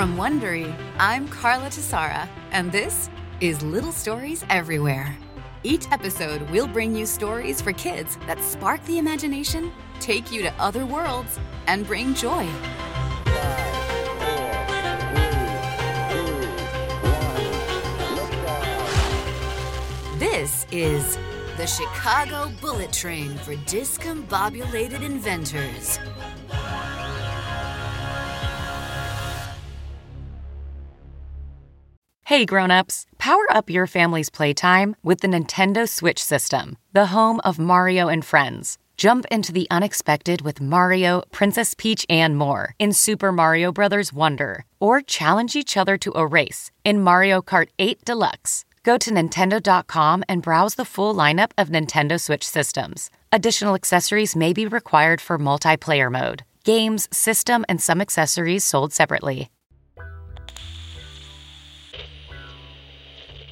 From Wondery, I'm Carla Tassara, and this is Little Stories Everywhere. Each episode, we'll bring you stories for kids that spark the imagination, take you to other worlds, and bring joy. This is the Chicago Bullet Train for Discombobulated Inventors. Hey grown-ups, power up your family's playtime with the Nintendo Switch system, the home of Mario and friends. Jump into the unexpected with Mario, Princess Peach, and more in Super Mario Bros. Wonder, or challenge each other to a race in Mario Kart 8 Deluxe. Go to Nintendo.com and browse the full lineup of Nintendo Switch systems. Additional accessories may be required for multiplayer mode. Games, system, and some accessories sold separately.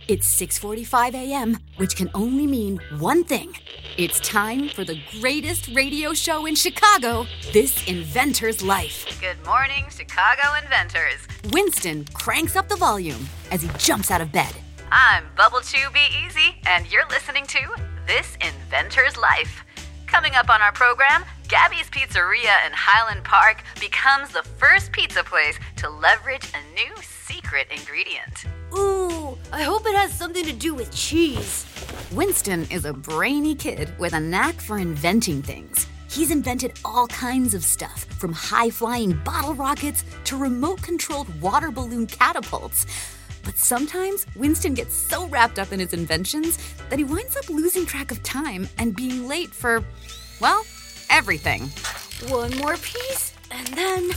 It's 6:45 a.m., which can only mean one thing. It's time for the greatest radio show in Chicago, This Inventor's Life. Good morning, Chicago inventors. Winston cranks up the volume as he jumps out of bed. I'm Bubble Chew Be Easy, and you're listening to This Inventor's Life. Coming up on our program, Gabby's Pizzeria in Highland Park becomes the first pizza place to leverage a new secret ingredient. Ooh, I hope it has something to do with cheese. Winston is a brainy kid with a knack for inventing things. He's invented all kinds of stuff, from high flying bottle rockets to remote controlled water balloon catapults. But sometimes Winston gets so wrapped up in his inventions that he winds up losing track of time and being late for, well, everything. One more piece, and then.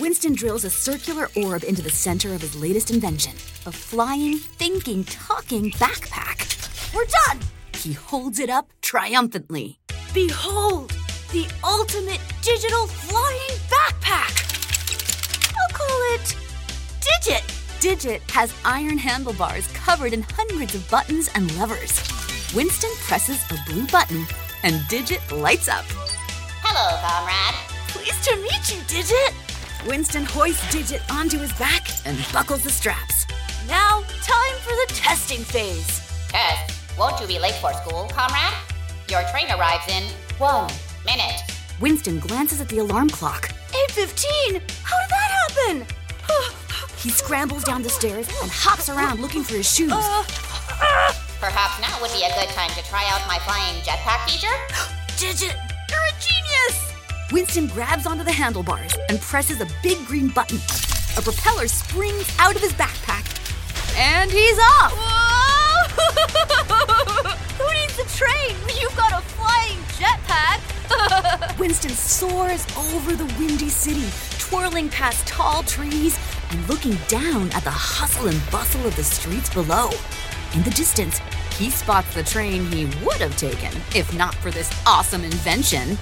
Winston drills a circular orb into the center of his latest invention a flying, thinking, talking backpack. We're done! He holds it up triumphantly. Behold, the ultimate digital flying backpack! I'll call it Digit. Digit has iron handlebars covered in hundreds of buttons and levers. Winston presses a blue button, and Digit lights up. Hello, comrade. Pleased to meet you, Digit. Winston hoists Digit onto his back and buckles the straps. Now, time for the testing phase. Test. Won't you be late for school, comrade? Your train arrives in one minute. Winston glances at the alarm clock. 8.15? How did that happen? He scrambles down the stairs and hops around looking for his shoes. Uh, Perhaps now would be a good time to try out my flying jetpack feature? Digit, you're a genius! Winston grabs onto the handlebars and presses a big green button. A propeller springs out of his backpack, and he's off! Who needs a train when you've got a flying jetpack? Winston soars over the windy city, twirling past tall trees and looking down at the hustle and bustle of the streets below. In the distance, he spots the train he would have taken if not for this awesome invention.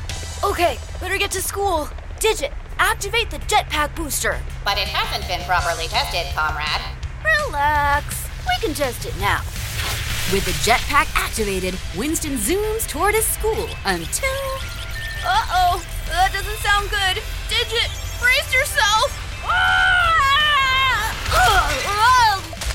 Okay, better get to school. Digit, activate the jetpack booster. But it hasn't been properly tested, comrade. Relax. We can test it now. With the jetpack activated, Winston zooms toward his school until. Uh oh, that doesn't sound good. Digit, brace yourself.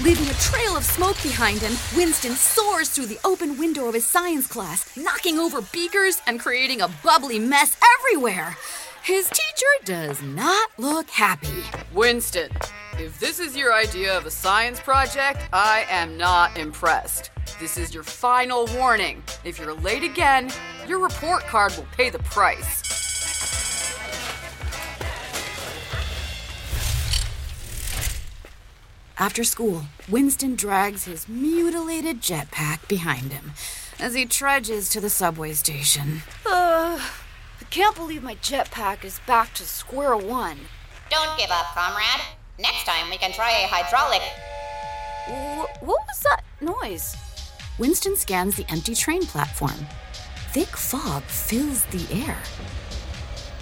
Leaving a trail of smoke behind him, Winston soars through the open window of his science class, knocking over beakers and creating a bubbly mess everywhere. His teacher does not look happy. Winston, if this is your idea of a science project, I am not impressed. This is your final warning. If you're late again, your report card will pay the price. After school, Winston drags his mutilated jetpack behind him as he trudges to the subway station. Uh, I can't believe my jetpack is back to square one. Don't give up, comrade. Next time we can try a hydraulic. Wh- what was that noise? Winston scans the empty train platform. Thick fog fills the air.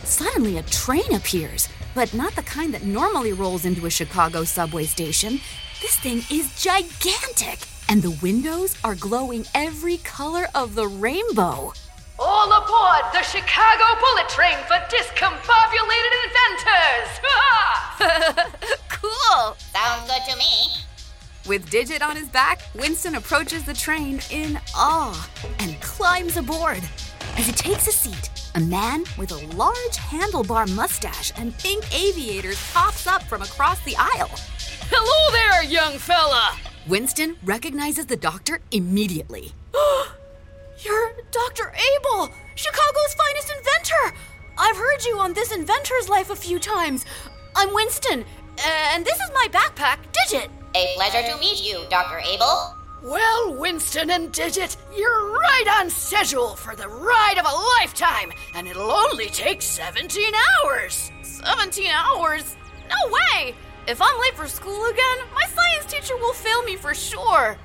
Suddenly, a train appears, but not the kind that normally rolls into a Chicago subway station. This thing is gigantic, and the windows are glowing every color of the rainbow. All aboard the Chicago Bullet Train for discombobulated inventors! Cool. Sounds good to me. With Digit on his back, Winston approaches the train in awe and climbs aboard. As he takes a seat, a man with a large handlebar mustache and pink aviators pops up from across the aisle. Hello there, young fella! Winston recognizes the doctor immediately. You're Dr. Abel, Chicago's finest inventor. I've heard you on This Inventor's Life a few times. I'm Winston, and this is my backpack, Digit. A pleasure to meet you, Dr. Abel. Well, Winston and Digit, you're right on schedule for the ride of a lifetime, and it'll only take 17 hours. 17 hours? No way! If I'm late for school again, my science teacher will fail me for sure.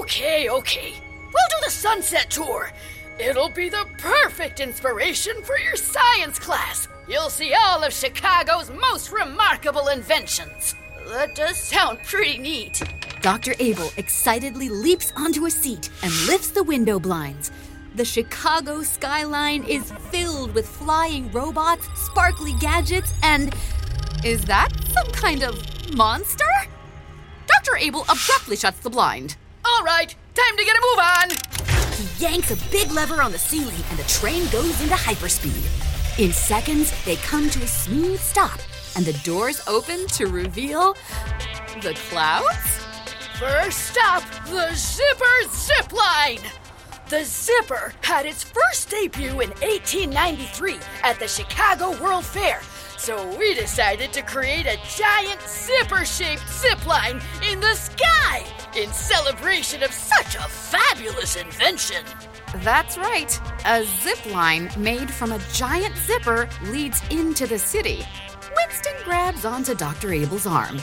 Okay, okay. We'll do the sunset tour. It'll be the perfect inspiration for your science class. You'll see all of Chicago's most remarkable inventions. That does sound pretty neat. Dr. Abel excitedly leaps onto a seat and lifts the window blinds. The Chicago skyline is filled with flying robots, sparkly gadgets, and. Is that some kind of monster? Dr. Abel abruptly shuts the blind. All right, time to get a move on. He yanks a big lever on the ceiling and the train goes into hyperspeed. In seconds, they come to a smooth stop and the doors open to reveal the clouds? First stop, the Zipper Zip Line. The Zipper had its first debut in 1893 at the Chicago World Fair. So we decided to create a giant zipper-shaped zip line in the sky in celebration of such a fabulous invention. That's right. A zip line made from a giant zipper leads into the city. Winston grabs onto Dr. Abel's arm.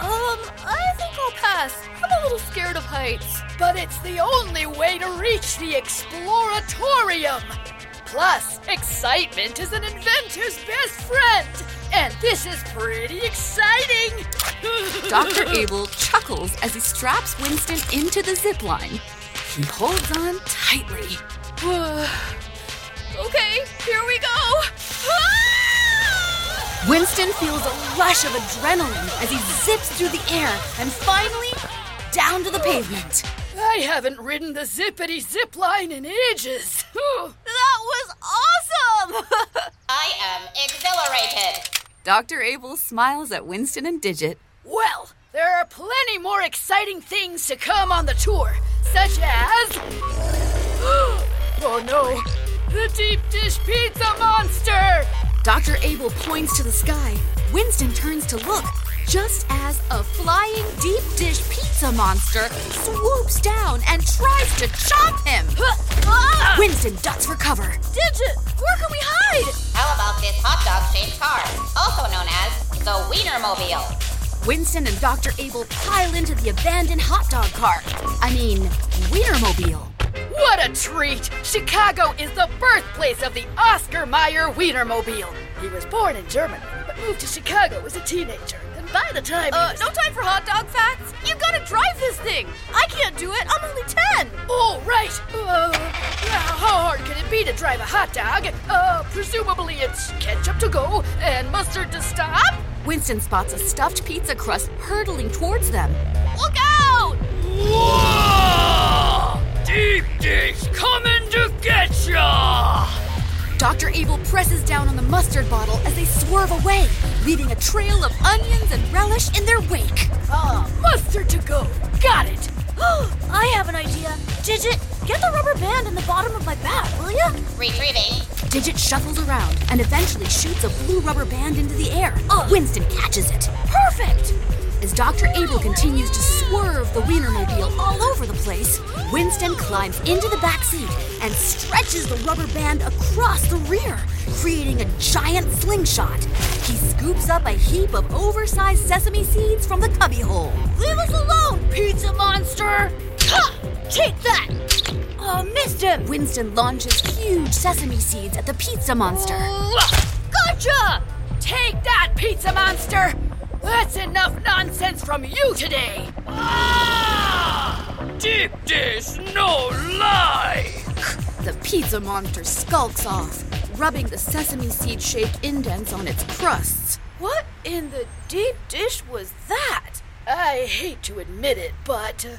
Um, I think I'll pass. I'm a little scared of heights. But it's the only way to reach the Exploratorium. Plus, excitement is an inventor's best friend. And this is pretty exciting. Dr. Abel chuckles as he straps Winston into the zip line. He holds on tightly. okay, here we go. Winston feels a rush of adrenaline as he zips through the air and finally down to the pavement. I haven't ridden the zippity zip line in ages. that was awesome! I am exhilarated. Dr. Abel smiles at Winston and Digit. Well, there are plenty more exciting things to come on the tour, such as. oh no! The deep dish pizza monster! Dr. Abel points to the sky. Winston turns to look, just as a flying deep dish pizza monster swoops down and tries to chomp him. Winston ducks for cover. Digit, where can we hide? How about this hot dog shaped car, also known as the Wienermobile? Winston and Dr. Abel pile into the abandoned hot dog car. I mean, Wienermobile. What a treat! Chicago is the birthplace of the Oscar Mayer Wienermobile. He was born in Germany, but moved to Chicago as a teenager. And by the time Uh, was... no time for hot dog facts. You gotta drive this thing. I can't do it. I'm only 10. Oh, right. Uh, how hard can it be to drive a hot dog? Uh, presumably it's ketchup to go and mustard to stop? Winston spots a stuffed pizza crust hurtling towards them. Look out! Whoa! Deep dish coming to get ya! Dr. Abel presses down on the mustard bottle as they swerve away, leaving a trail of onions and relish in their wake. Ah, mustard to go. Got it. I have an idea. Digit, get the rubber band in the bottom of my bag, will ya? Retrieving. Digit shuffles around and eventually shoots a blue rubber band into the air. Winston catches it. Perfect! As Dr. Abel continues to swerve the Wienermobile all over the place, Winston climbs into the back seat and stretches the rubber band across the rear, creating a giant slingshot. He scoops up a heap of oversized sesame seeds from the cubbyhole. Leave us alone, pizza monster! Take that! Oh, missed him! Winston launches huge sesame seeds at the pizza monster. Gotcha! Take that, pizza monster! That's enough nonsense from you today! Ah! Deep dish, no lie! The pizza monster skulks off, rubbing the sesame seed shaped indents on its crusts. What? in the deep dish was that? I hate to admit it, but uh,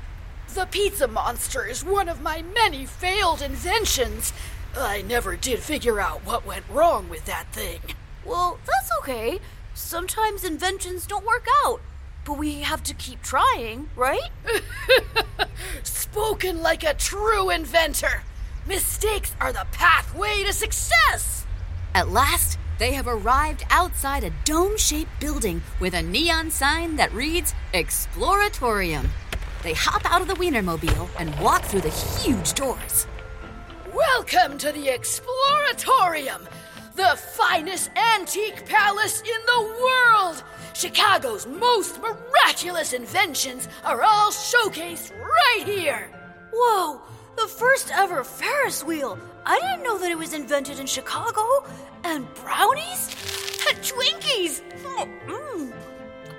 the pizza monster is one of my many failed inventions. I never did figure out what went wrong with that thing. Well, that's okay. Sometimes inventions don't work out. But we have to keep trying, right? Spoken like a true inventor. Mistakes are the pathway to success. At last, they have arrived outside a dome shaped building with a neon sign that reads Exploratorium. They hop out of the Wienermobile and walk through the huge doors. Welcome to the Exploratorium, the finest antique palace in the world. Chicago's most miraculous inventions are all showcased right here. Whoa, the first ever Ferris wheel. I didn't know that it was invented in Chicago. And brownies? And Twinkies? Mm.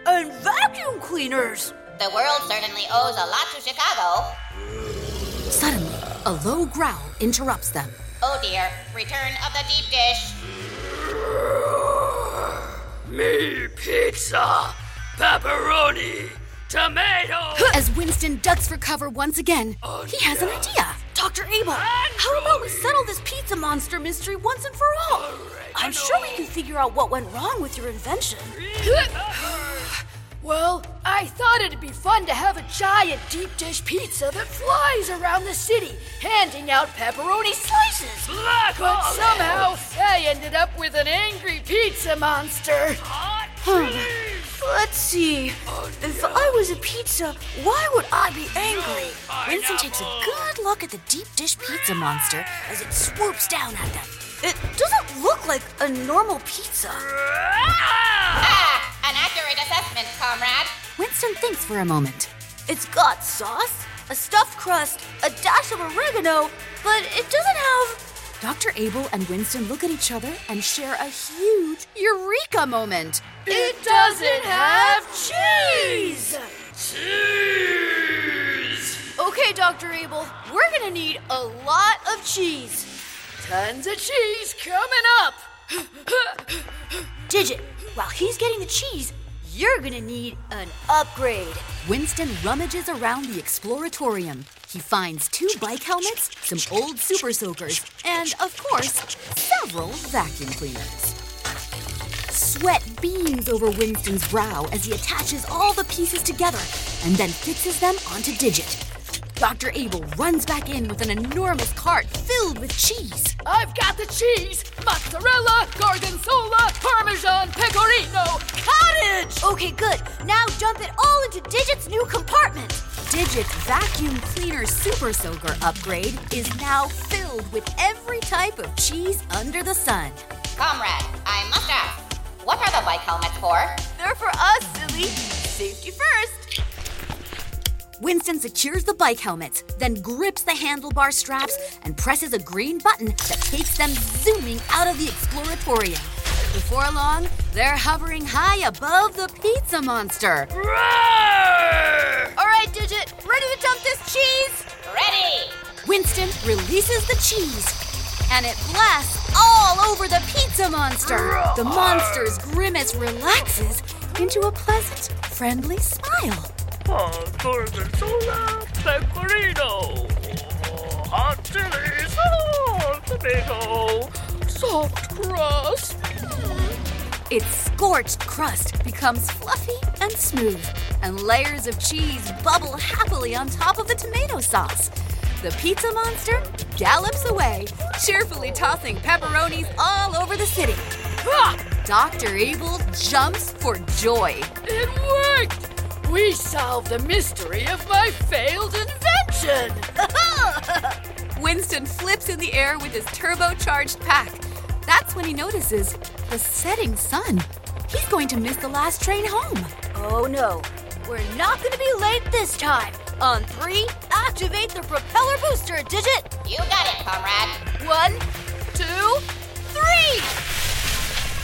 And vacuum cleaners. The world certainly owes a lot to Chicago. Suddenly, a low growl interrupts them. Oh dear, return of the deep dish. Me pizza, pepperoni, tomato. As Winston ducks for cover once again, he has an idea. Dr. Abel, how about we settle this pizza monster mystery once and for all? I'm sure we can figure out what went wrong with your invention. Well, I thought it'd be fun to have a giant deep dish pizza that flies around the city, handing out pepperoni slices. but somehow, I ended up with an angry pizza monster. Let's see. If I was a pizza, why would I be angry? Winston takes a good look at the deep dish pizza monster as it swoops down at them. It doesn't look like a normal pizza. Ah, an accurate assessment, comrade. Winston thinks for a moment. It's got sauce, a stuffed crust, a dash of oregano, but it doesn't have. Dr. Abel and Winston look at each other and share a huge eureka moment. It doesn't have cheese. Cheese! Okay, Dr. Abel, we're gonna need a lot of cheese. Tons of cheese coming up. Digit, while he's getting the cheese, you're gonna need an upgrade. Winston rummages around the exploratorium. He finds two bike helmets, some old super soakers, and, of course, several vacuum cleaners. Sweat beams over Winston's brow as he attaches all the pieces together and then fixes them onto Digit. Dr. Abel runs back in with an enormous cart filled with cheese. I've got the cheese, mozzarella, gorgonzola, parmesan, pecorino, cottage. Okay, good. Now dump it all into Digit's new compartment. Digit's vacuum cleaner super soaker upgrade is now filled with every type of cheese under the sun. Comrade, I must ask, what are the bike helmets for? They're for us, silly. Safety first. Winston secures the bike helmets, then grips the handlebar straps and presses a green button that takes them zooming out of the exploratorium. Before long, they're hovering high above the pizza monster. All right, Digit, ready to dump this cheese? Ready. Winston releases the cheese, and it blasts all over the pizza monster. The monster's grimace relaxes into a pleasant, friendly smile. Oh, gorgonzola, pecorino, hot chili, salt, tomato, soft crust. Its scorched crust becomes fluffy and smooth, and layers of cheese bubble happily on top of the tomato sauce. The pizza monster gallops away, cheerfully tossing pepperonis all over the city. Ah, Dr. Abel jumps for joy. it worked. We solved the mystery of my failed invention. Winston flips in the air with his turbocharged pack. That's when he notices the setting sun. He's going to miss the last train home. Oh no, we're not gonna be late this time. On three, activate the propeller booster, Digit. You got it, comrade. One, two, three.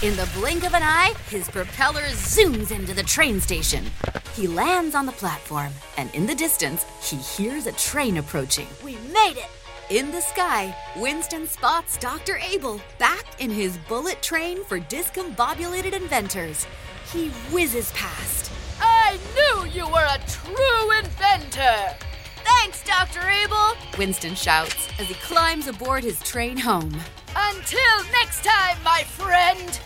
In the blink of an eye, his propeller zooms into the train station. He lands on the platform, and in the distance, he hears a train approaching. We made it. In the sky, Winston spots Dr. Abel back in his bullet train for discombobulated inventors. he whizzes past. I knew you were a true inventor! Thanks, Dr. Abel! Winston shouts as he climbs aboard his train home. Until next time, my friend!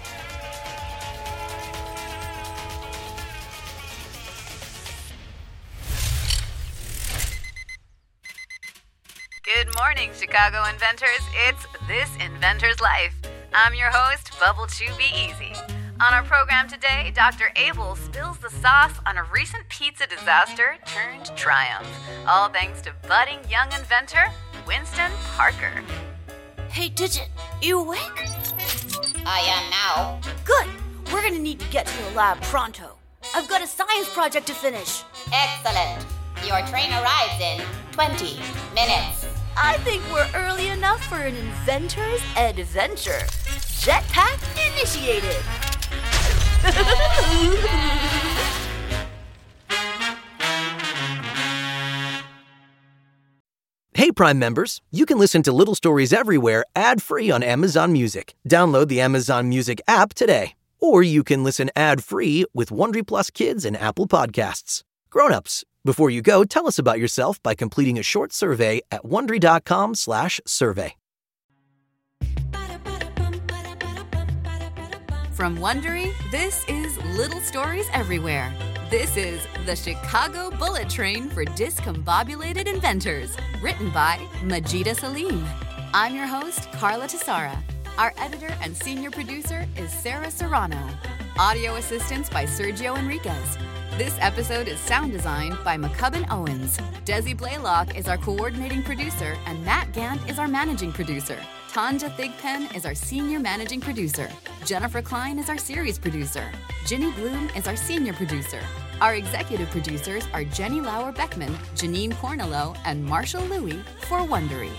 Morning, Chicago inventors. It's This Inventor's Life. I'm your host, Bubble Chew Be Easy. On our program today, Dr. Abel spills the sauce on a recent pizza disaster turned triumph. All thanks to budding young inventor, Winston Parker. Hey, Digit, you awake? I am now. Good. We're gonna need to get to the lab pronto. I've got a science project to finish. Excellent. Your train arrives in 20 minutes. I think we're early enough for an inventor's adventure. Jetpack initiated. Hey, Prime members, you can listen to Little Stories everywhere ad free on Amazon Music. Download the Amazon Music app today. Or you can listen ad free with Wondery Plus Kids and Apple Podcasts. Grown-ups, before you go, tell us about yourself by completing a short survey at wondery.com/survey. From Wondery, this is Little Stories Everywhere. This is The Chicago Bullet Train for Discombobulated Inventors, written by Majida Salim. I'm your host, Carla Tassara. Our editor and senior producer is Sarah Serrano. Audio assistance by Sergio Enriquez. This episode is sound designed by McCubbin Owens. Desi Blaylock is our coordinating producer, and Matt Gant is our managing producer. Tanja Thigpen is our senior managing producer. Jennifer Klein is our series producer. Ginny Bloom is our senior producer. Our executive producers are Jenny Lauer Beckman, Janine Cornello, and Marshall Louie for Wondery.